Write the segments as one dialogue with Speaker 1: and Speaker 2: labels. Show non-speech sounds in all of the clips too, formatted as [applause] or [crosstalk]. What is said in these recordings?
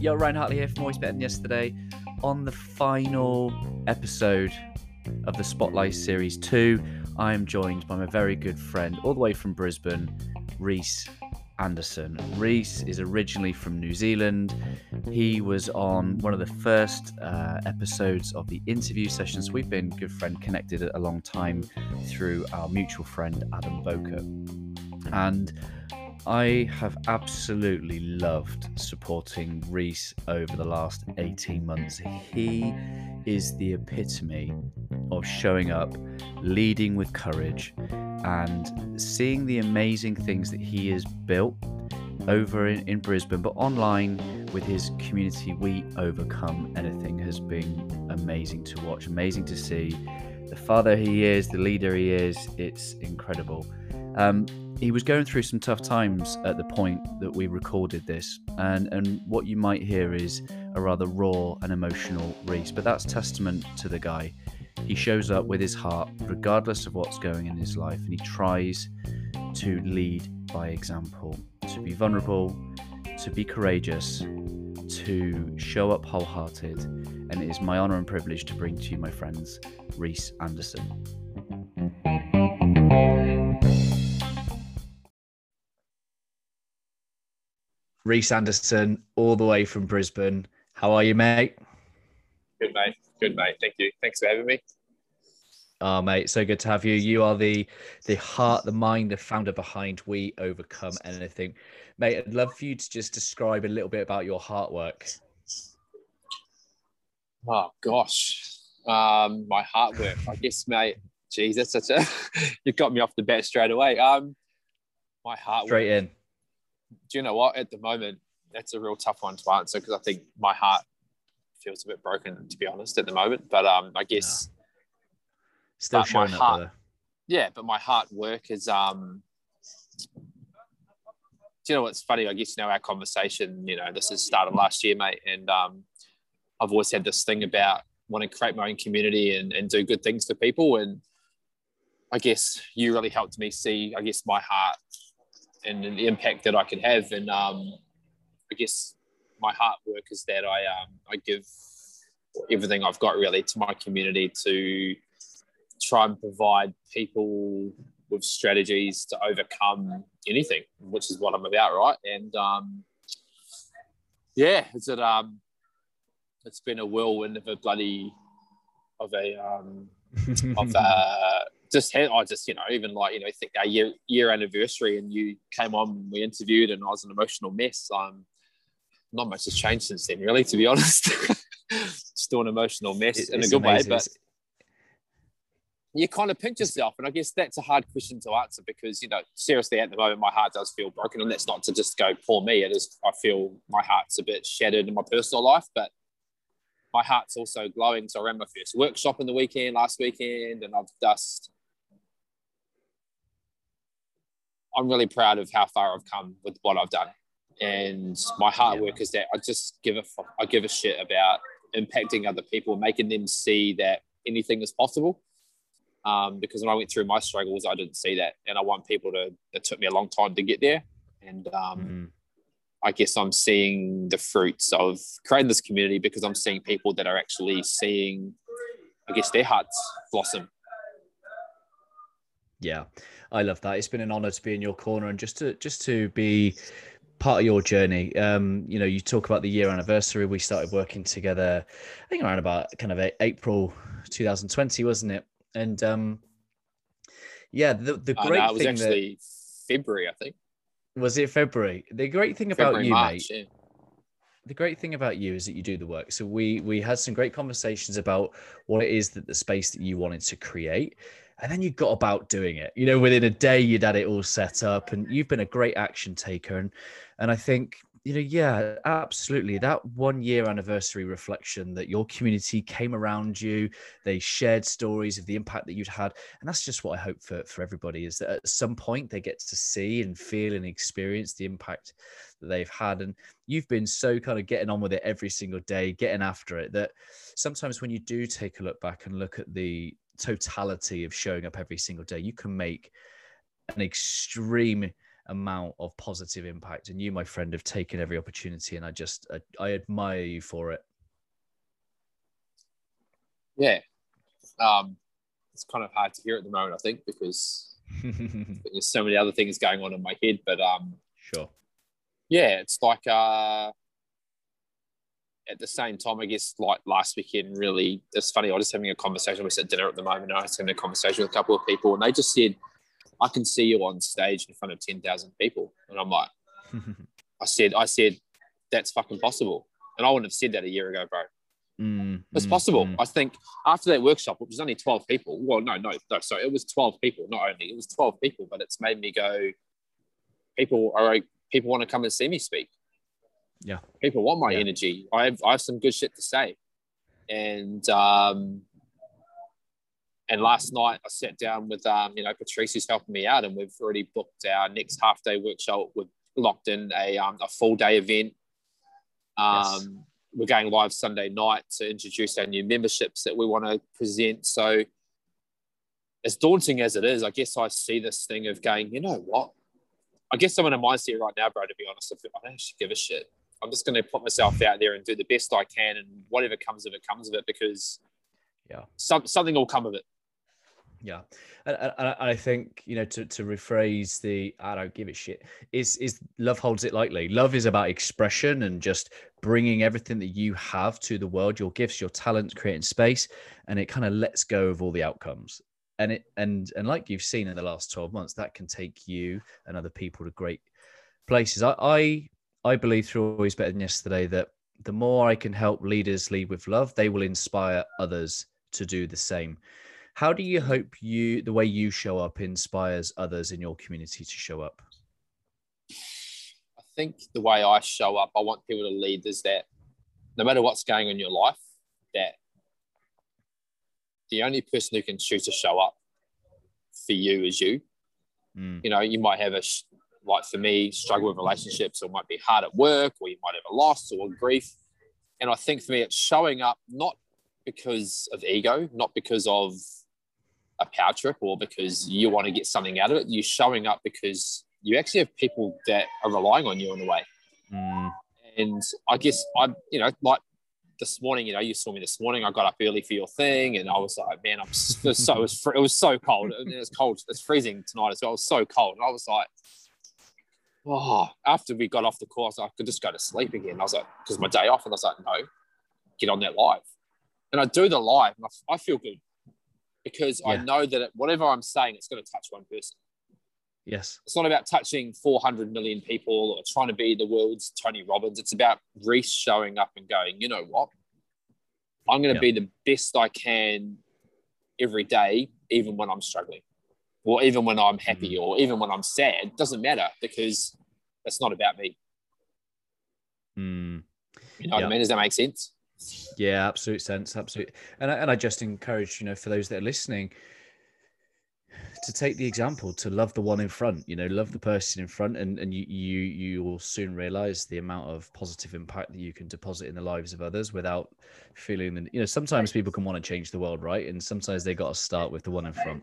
Speaker 1: Yo, Ryan Hartley here from Always Better Than Yesterday. On the final episode of the Spotlight Series 2, I am joined by my very good friend, all the way from Brisbane, Reese Anderson. Reese is originally from New Zealand. He was on one of the first uh, episodes of the interview sessions. We've been good friend connected a long time through our mutual friend Adam Boker. And I have absolutely loved supporting Reese over the last 18 months. He is the epitome of showing up, leading with courage, and seeing the amazing things that he has built over in, in Brisbane, but online with his community, We Overcome Anything, has been amazing to watch, amazing to see. The father he is, the leader he is, it's incredible. Um, he was going through some tough times at the point that we recorded this, and and what you might hear is a rather raw and emotional Reese, but that's testament to the guy. He shows up with his heart, regardless of what's going in his life, and he tries to lead by example, to be vulnerable, to be courageous, to show up wholehearted. And it is my honor and privilege to bring to you, my friends, Reese Anderson. Reese Anderson, all the way from Brisbane. How are you, mate?
Speaker 2: Good, mate. Good, mate. Thank you. Thanks for having me.
Speaker 1: Oh, mate, so good to have you. You are the the heart, the mind, the founder behind We Overcome Anything, mate. I'd love for you to just describe a little bit about your heart work.
Speaker 2: Oh gosh, um, my heart work. I guess, mate. Jesus, that's a [laughs] you got me off the bat straight away. Um, my heart
Speaker 1: straight work. in
Speaker 2: do you know what? At the moment, that's a real tough one to answer because I think my heart feels a bit broken, to be honest, at the moment. But um, I guess
Speaker 1: no. still showing my heart,
Speaker 2: Yeah, but my heart work is um. Do you know what's funny? I guess you know our conversation. You know, this has started last year, mate, and um, I've always had this thing about wanting to create my own community and, and do good things for people. And I guess you really helped me see, I guess, my heart and the impact that I could have. And um, I guess my heart work is that I um, I give everything I've got really to my community to try and provide people with strategies to overcome anything, which is what I'm about, right? And um, yeah, it's it um, it's been a whirlwind of a bloody of a um, of a just had I just you know even like you know think our year year anniversary and you came on we interviewed and I was an emotional mess. Um, not much has changed since then, really, to be [laughs] honest. Still an emotional mess in a good amazing. way, but you kind of pinch yourself, and I guess that's a hard question to answer because you know seriously at the moment my heart does feel broken, and that's not to just go poor me. It is I feel my heart's a bit shattered in my personal life, but my heart's also glowing. So I ran my first workshop in the weekend last weekend, and I've just I'm really proud of how far I've come with what I've done. And my hard work is that I just give a I give a shit about impacting other people, making them see that anything is possible. Um, because when I went through my struggles, I didn't see that, and I want people to. It took me a long time to get there, and um, mm-hmm. I guess I'm seeing the fruits of creating this community because I'm seeing people that are actually seeing, I guess, their hearts blossom.
Speaker 1: Yeah, I love that. It's been an honor to be in your corner and just to just to be part of your journey. Um, you know, you talk about the year anniversary. We started working together, I think around about kind of April 2020, wasn't it? And um, yeah, the the great oh, no, it
Speaker 2: was
Speaker 1: thing
Speaker 2: actually that, February, I think.
Speaker 1: Was it February? The great thing about February, you, March, mate. Yeah. The great thing about you is that you do the work. So we we had some great conversations about what it is that the space that you wanted to create and then you got about doing it. You know, within a day you'd had it all set up, and you've been a great action taker. And and I think you know, yeah, absolutely. That one year anniversary reflection that your community came around you, they shared stories of the impact that you'd had. And that's just what I hope for, for everybody is that at some point they get to see and feel and experience the impact that they've had. And you've been so kind of getting on with it every single day, getting after it that sometimes when you do take a look back and look at the totality of showing up every single day, you can make an extreme amount of positive impact. And you, my friend, have taken every opportunity, and I just I, I admire you for it.
Speaker 2: Yeah, um, it's kind of hard to hear at the moment, I think, because [laughs] there's so many other things going on in my head. But um,
Speaker 1: sure,
Speaker 2: yeah, it's like uh, at the same time, I guess, like last weekend, really, it's funny. I was just having a conversation. We're at dinner at the moment. And I was having a conversation with a couple of people, and they just said, I can see you on stage in front of 10,000 people. And I'm like, [laughs] I said, I said, that's fucking possible. And I wouldn't have said that a year ago, bro.
Speaker 1: Mm,
Speaker 2: it's
Speaker 1: mm,
Speaker 2: possible.
Speaker 1: mm.
Speaker 2: I think after that workshop, which was only 12 people, well, no, no, no, sorry, it was 12 people, not only, it was 12 people, but it's made me go, people are, people want to come and see me speak.
Speaker 1: Yeah.
Speaker 2: People want my
Speaker 1: Yeah.
Speaker 2: energy. I have, I have some good shit to say. And, um, and last night I sat down with, um, you know, Patrice who's helping me out and we've already booked our next half day workshop. We've locked in a, um, a full day event. Um,
Speaker 1: Yes.
Speaker 2: We're going live Sunday night to introduce our new memberships that we want to present. So as daunting as it is, I guess I see this thing of going, you know what? I guess I'm in a mindset right now, bro, to be honest. I don't actually give a shit. I'm just going to put myself out there and do the best I can, and whatever comes of it, comes of it, because
Speaker 1: Yeah.
Speaker 2: some, something will come of it.
Speaker 1: Yeah, and, and, I think you know to, to rephrase the "I don't give a shit" is is love holds it lightly. Love is about expression and just bringing everything that you have to the world, your gifts, your talents, creating space, and it kind of lets go of all the outcomes. And it and and like you've seen in the last twelve months, that can take you and other people to great places. I I, I believe through always better than yesterday that the more I can help leaders lead with love, they will inspire others to do the same. How do you hope you the way you show up inspires others in your community to show up?
Speaker 2: I think the way I show up, I want people to lead is that no matter what's going on in your life, that the only person who can choose to show up for you is you.
Speaker 1: Mm,
Speaker 2: You know, you might have a, like for me, struggle with relationships, or might be hard at work, or you might have a loss or grief. And I think for me, it's showing up not because of ego, not because of a power trip or because you want to get something out of it. You're showing up because you actually have people that are relying on you in a way.
Speaker 1: mm,
Speaker 2: And I guess I, you know, like this morning, you know, you saw me this morning. I got up early for your thing, and I was like, man, I'm so it was fr- it was so cold. It was cold. It's freezing tonight as well. It was so cold, and I was like, oh. After we got off the course, I could just go to sleep again. I was like, because my day off, and I was like, no, get on that live. And I do the live, and I, I feel good because I know that whatever I'm saying, it's going to touch one person
Speaker 1: yes.
Speaker 2: it's not about touching 400 million people or trying to be the world's Tony Robbins. It's about Reese showing up and going, you know what? I'm going to
Speaker 1: Yeah.
Speaker 2: be the best I can every day, even when I'm struggling, or even when I'm happy, or even when I'm sad. It doesn't matter because that's not about me.
Speaker 1: Mm.
Speaker 2: You know what I mean? Does that make sense?
Speaker 1: Yeah, absolute sense, absolute. And I, and I just encourage you know for those that are listening to take the example to love the one in front. You know, love the person in front, and and you you you will soon realize the amount of positive impact that you can deposit in the lives of others without feeling that you know. Sometimes people can want to change the world, right? And sometimes they got to start with the one in front.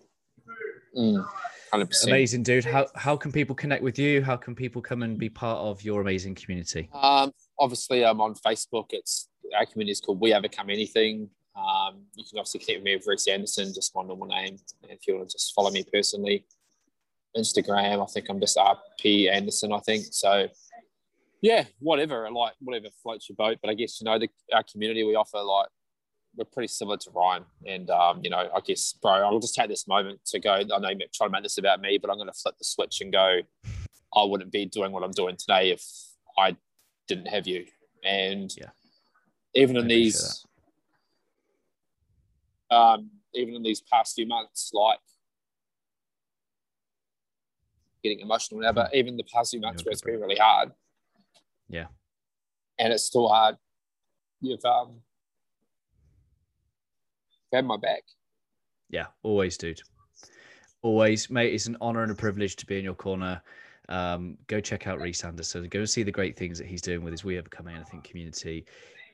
Speaker 2: Mm, 100%.
Speaker 1: Amazing, dude. How how can people connect with you? How can people come and be part of your amazing community?
Speaker 2: Um, obviously, I'm on Facebook. It's our community is called We Overcome Anything. Um, you can obviously connect with me with Reese Anderson, just my normal name. And if you want to just follow me personally, Instagram, I think I'm just RP Anderson. I think so. Yeah, whatever, like whatever floats your boat. But I guess you know the our community we offer like we're pretty similar to Ryan, and um, you know I guess bro, I'll just take this moment to go. I know you're trying to make this about me, but I'm going to flip the switch and go. I wouldn't be doing what I'm doing today if I didn't have you. And
Speaker 1: Yeah.
Speaker 2: Even in these, um, even in these past few months, like getting emotional now, but even the past few months where it's been really hard.
Speaker 1: Yeah.
Speaker 2: And it's still hard. You've um, had my back.
Speaker 1: Yeah, always, dude. Always, mate. It's an honor and a privilege to be in your corner. Um, go check out Reese Anderson. Go and see the great things that he's doing with his We Overcome Anything community.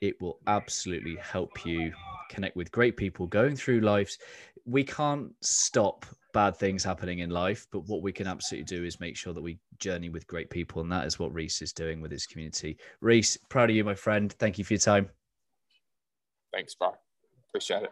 Speaker 1: It will absolutely help you connect with great people going through lives. We can't stop bad things happening in life, but what we can absolutely do is make sure that we journey with great people. And that is what Reese is doing with his community. Reese, proud of you, my friend. Thank you for your time.
Speaker 2: Thanks, bro. Appreciate it.